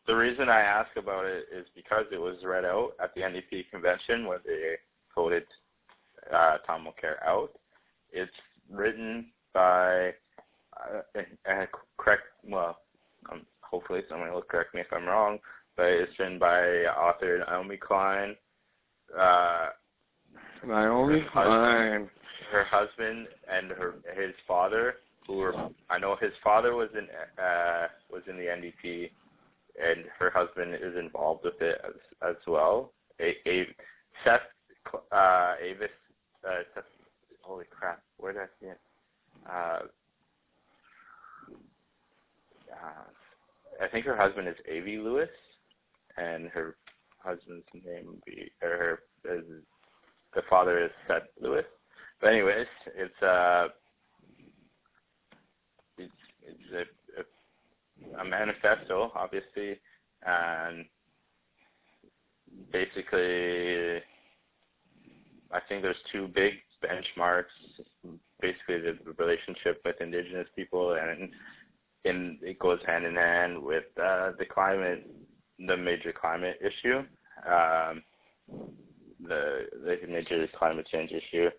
The reason I ask about it is because it was read out at the NDP convention where they voted uh, Tom Mulcair out. It's written by, uh, uh, correct, well, um, hopefully someone will correct me if I'm wrong, but it's written by author Naomi Klein. Uh, Naomi Klein her husband and her his father, who were I know his father was in uh, was in the NDP, and her husband is involved with it as as well. A, a Seth uh, Avis, uh, holy crap, where did I see it? Uh, uh, I think her husband is Avi Lewis, and her husband's name would be or her is, the father is Seth Lewis. But anyways, it's uh, it's it's a, a a manifesto, obviously, and basically, I think there's two big benchmarks. Basically, the relationship with Indigenous people, and in it goes hand in hand with uh, the climate, the major climate issue, um, the the major climate change issue.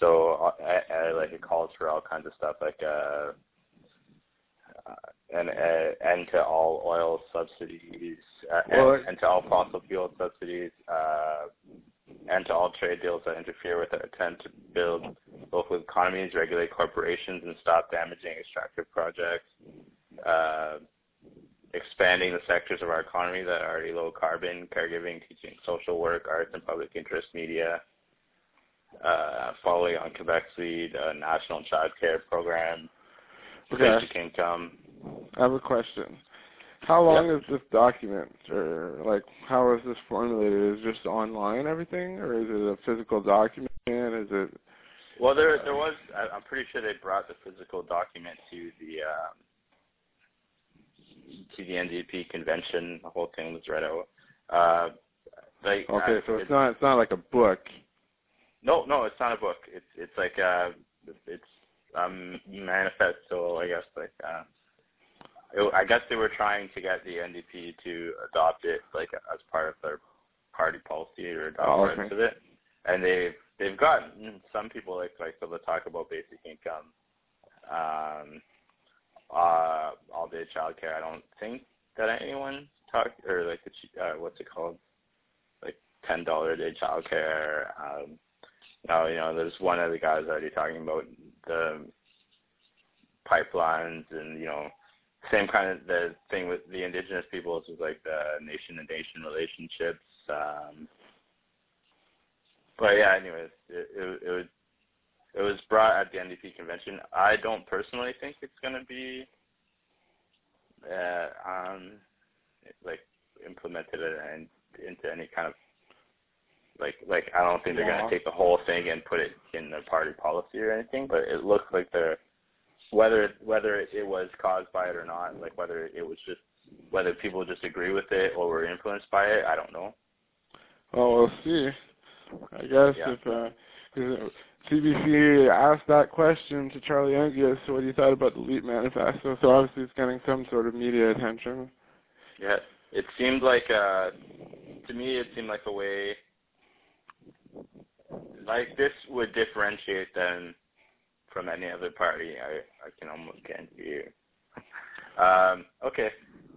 So I, I, like it calls for all kinds of stuff like uh, uh, an uh, end to all oil subsidies, uh, well, end to all fossil fuel subsidies, uh, end to all trade deals that interfere with our attempt to build local economies, regulate corporations, and stop damaging extractive projects. Uh, expanding the sectors of our economy that are already low carbon, caregiving, teaching, social work, arts and public interest media, uh, following on Quebec's lead, uh, national child care program, okay. basic income. I have a question. How long yep. is this document, or like how is this formulated? Is it just online everything, or is it a physical document? Is it? Well, there there was. I'm pretty sure they brought the physical document to the um, to the NDP convention. The whole thing was read out. Uh, like, okay, so it's, not it's not like a book. No, no, it's not a book. It's it's like uh, it's um manifesto. I guess like uh, it, I guess they were trying to get the NDP to adopt it like as part of their party policy or adopt oh, okay. parts of it, and they've they've gotten some people like like to talk about basic income. Um, uh, all day childcare. I don't think that anyone talked or like the uh, what's it called, like ten dollar a day childcare. Um, now you know there's one of the guys already talking about the pipelines and you know same kind of the thing with the indigenous peoples is like the nation to nation relationships. Um, but yeah, anyways, it, it, it was it was brought at the NDP convention. I don't personally think it's going to be uh, um, like implemented and into any kind of like like I don't think they're going to take the whole thing and put it in their party policy or anything. But it looks like they're whether whether it was caused by it or not, like whether it was just whether people just agree with it or were influenced by it, I don't know. Well, we'll see. I guess yeah. if uh, cause CBC asked that question to Charlie Angus, what he thought about the LEAP manifesto. So obviously it's getting some sort of media attention. Yeah, it seemed like uh, to me it seemed like a way like this would differentiate them from any other party. I I can almost guarantee you. Um, okay,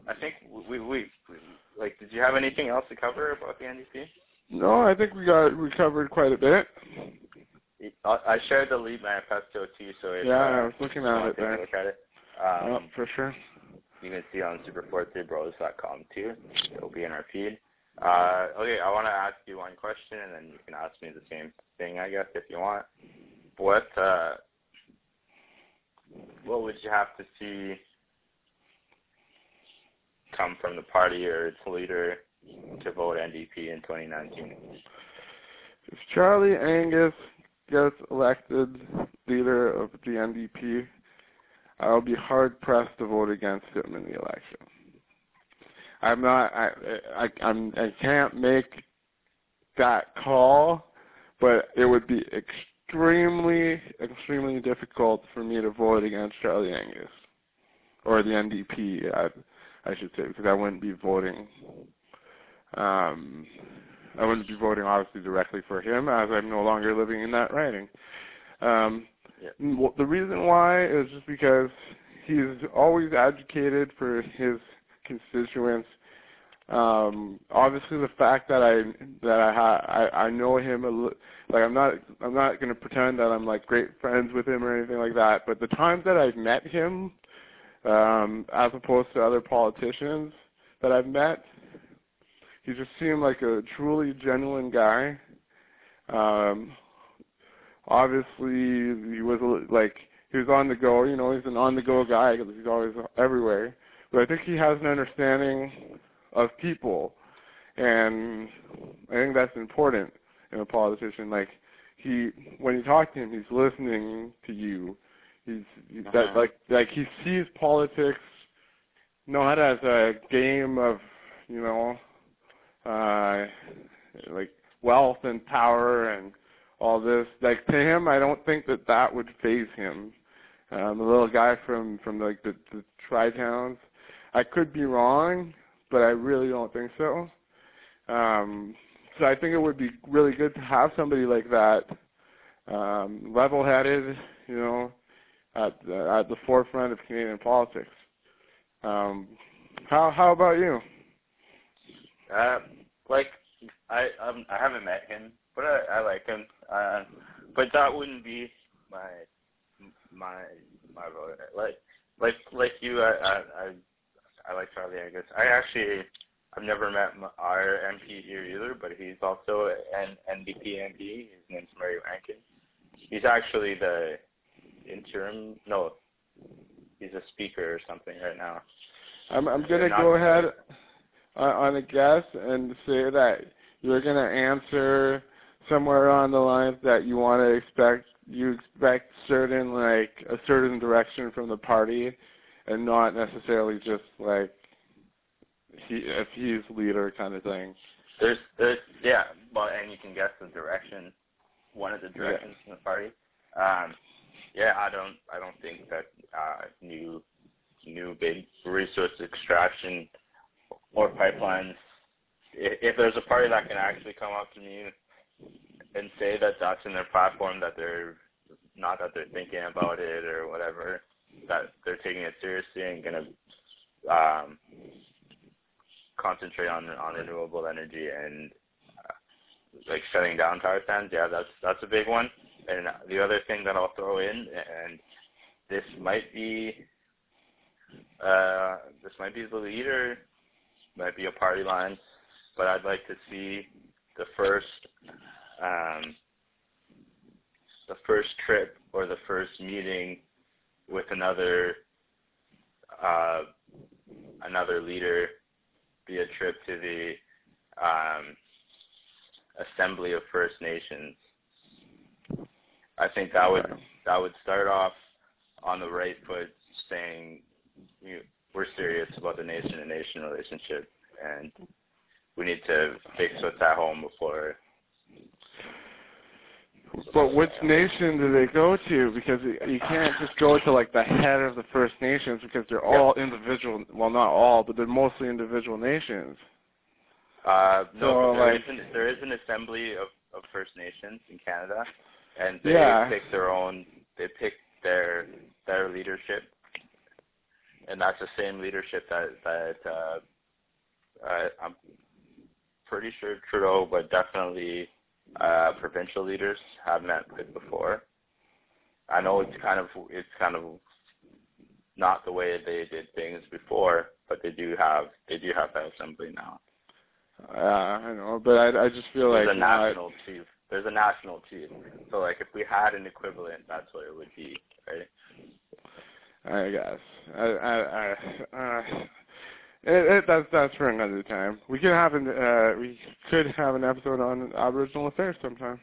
I think we, we we like. Did you have anything else to cover about the NDP? No, I think we got we covered quite a bit. I shared the LEAP manifesto too, so if, yeah, uh, I was looking at it there. Look at it. Um, oh, for sure. You can see on super43bros.com too. It'll be in our feed. Uh, okay, I want to ask you one question, and then you can ask me the same thing, I guess, if you want. What uh, what would you have to see come from the party or its leader to vote NDP in 2019? If Charlie Angus gets elected leader of the NDP, I'll be hard pressed to vote against him in the election. I'm not. I I I'm, I can't make that call, but it would be extremely extremely difficult for me to vote against Charlie Angus or the NDP. I, I should say because I wouldn't be voting. Um, I wouldn't be voting obviously directly for him as I'm no longer living in that riding. Um, yeah. The reason why is just because he's always advocated for his constituents. Um, obviously, the fact that I that I ha, I, I know him a li- like I'm not I'm not going to pretend that I'm like great friends with him or anything like that. But the times that I've met him, um, as opposed to other politicians that I've met, he just seemed like a truly genuine guy. Um, obviously, he was like he was on the go. You know, he's an on the go guy because he's always everywhere. But I think he has an understanding of people, and I think that's important in a politician. Like he, when you talk to him, he's listening to you. He's, uh-huh. that like like he sees politics not as a game of, you know, uh, like wealth and power and all this. Like to him, I don't think that that would phase him. Um, the little guy from from like the, the tri towns. I could be wrong, but I really don't think so. Um, so I think it would be really good to have somebody like that, um, level-headed, you know, at the, at the forefront of Canadian politics. Um, how how about you? Uh, like I um, I haven't met him, but I, I like him. Uh, but that wouldn't be my my my vote. Like like like you, I I I, like Charlie Angus. I actually I've never met our MP here either, but he's also an NDP MP. His name's Murray Rankin. He's actually the interim. No, he's a speaker or something right now. I'm I'm gonna go ahead on, on a guess and say that you're gonna answer somewhere on the lines that you want to expect you expect certain like a certain direction from the party, and not necessarily just like he if he's leader kind of thing. There's there's yeah, well, and you can guess the direction, one of the directions yeah. from the party. Um, yeah, I don't I don't think that uh, new new big resource extraction or pipelines. If, if there's a party that can actually come up to me and say that that's in their platform, that they're not that they're thinking about it or whatever, that they're taking it seriously and going to um, concentrate on on renewable energy and uh, like shutting down power plants. Yeah, that's that's a big one. And the other thing that I'll throw in, and this might be uh, this might be the leader, might be a party line, but I'd like to see the first um, the first trip or the first meeting with another uh, another leader be a trip to the um, Assembly of First Nations. I think that would that would start off on the right foot, saying you, we're serious about the nation to nation relationship, and we need to fix what's at home before. But which nation do they go to? Because you can't just go to like the head of the First Nations because they're all individual. Well, not all, but they're mostly individual nations. Uh, no, so, there, like, is an, there is an assembly of, of First Nations in Canada, and they yeah. pick their own. They pick their their leadership and that's the same leadership that that uh, I, I'm pretty sure Trudeau, but definitely uh, provincial leaders have met with before. I know it's kind of it's kind of not the way they did things before, but they do have they do have that assembly now. Yeah, I know, but I I just feel There's like a national I, chief. There's a national chief. So like if we had an equivalent, that's what it would be, right? I guess. I, I, I, uh, it, it, that's that's for another time. We could have an uh, we could have an episode on Aboriginal affairs sometime.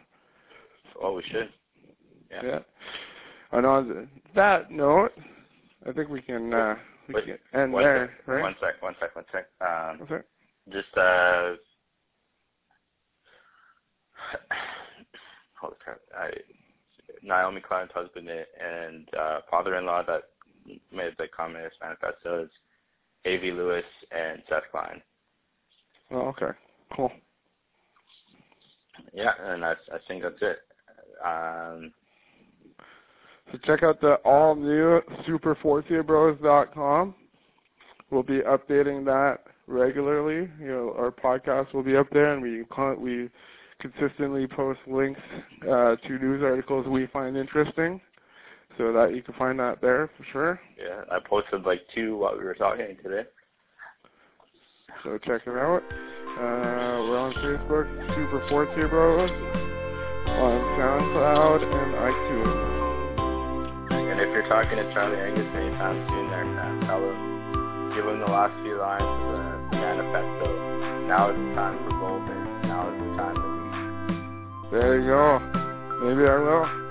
Oh, we should. Yeah. yeah. And on that note, I think we can uh, we Wait, can end one there. Sec, right? One sec, one sec, one sec. Um, okay. Just uh, holy crap! I Naomi Klein's husband and uh, father-in-law that made the Communist Manifesto is Avi Lewis and Seth Klein. Oh, okay. Cool. Yeah, and I, I think that's it. Um, so check out the all new super4tiabros.com. We'll be updating that regularly. You know, our podcast will be up there, and we we consistently post links uh, to news articles we find interesting so that you can find that there for sure. Yeah, I posted like two while we were talking today. So check it out. Uh, we're on Facebook, Super Four Bros, on SoundCloud and iTunes. And if you're talking to Charlie Angus anytime soon, there, man, tell him, give him the last few lines of the manifesto. Now is the time for boldness. Now is the time to leave. There you go. Maybe I will.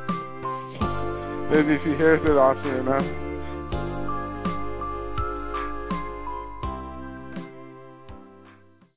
Maybe if he hears it often enough.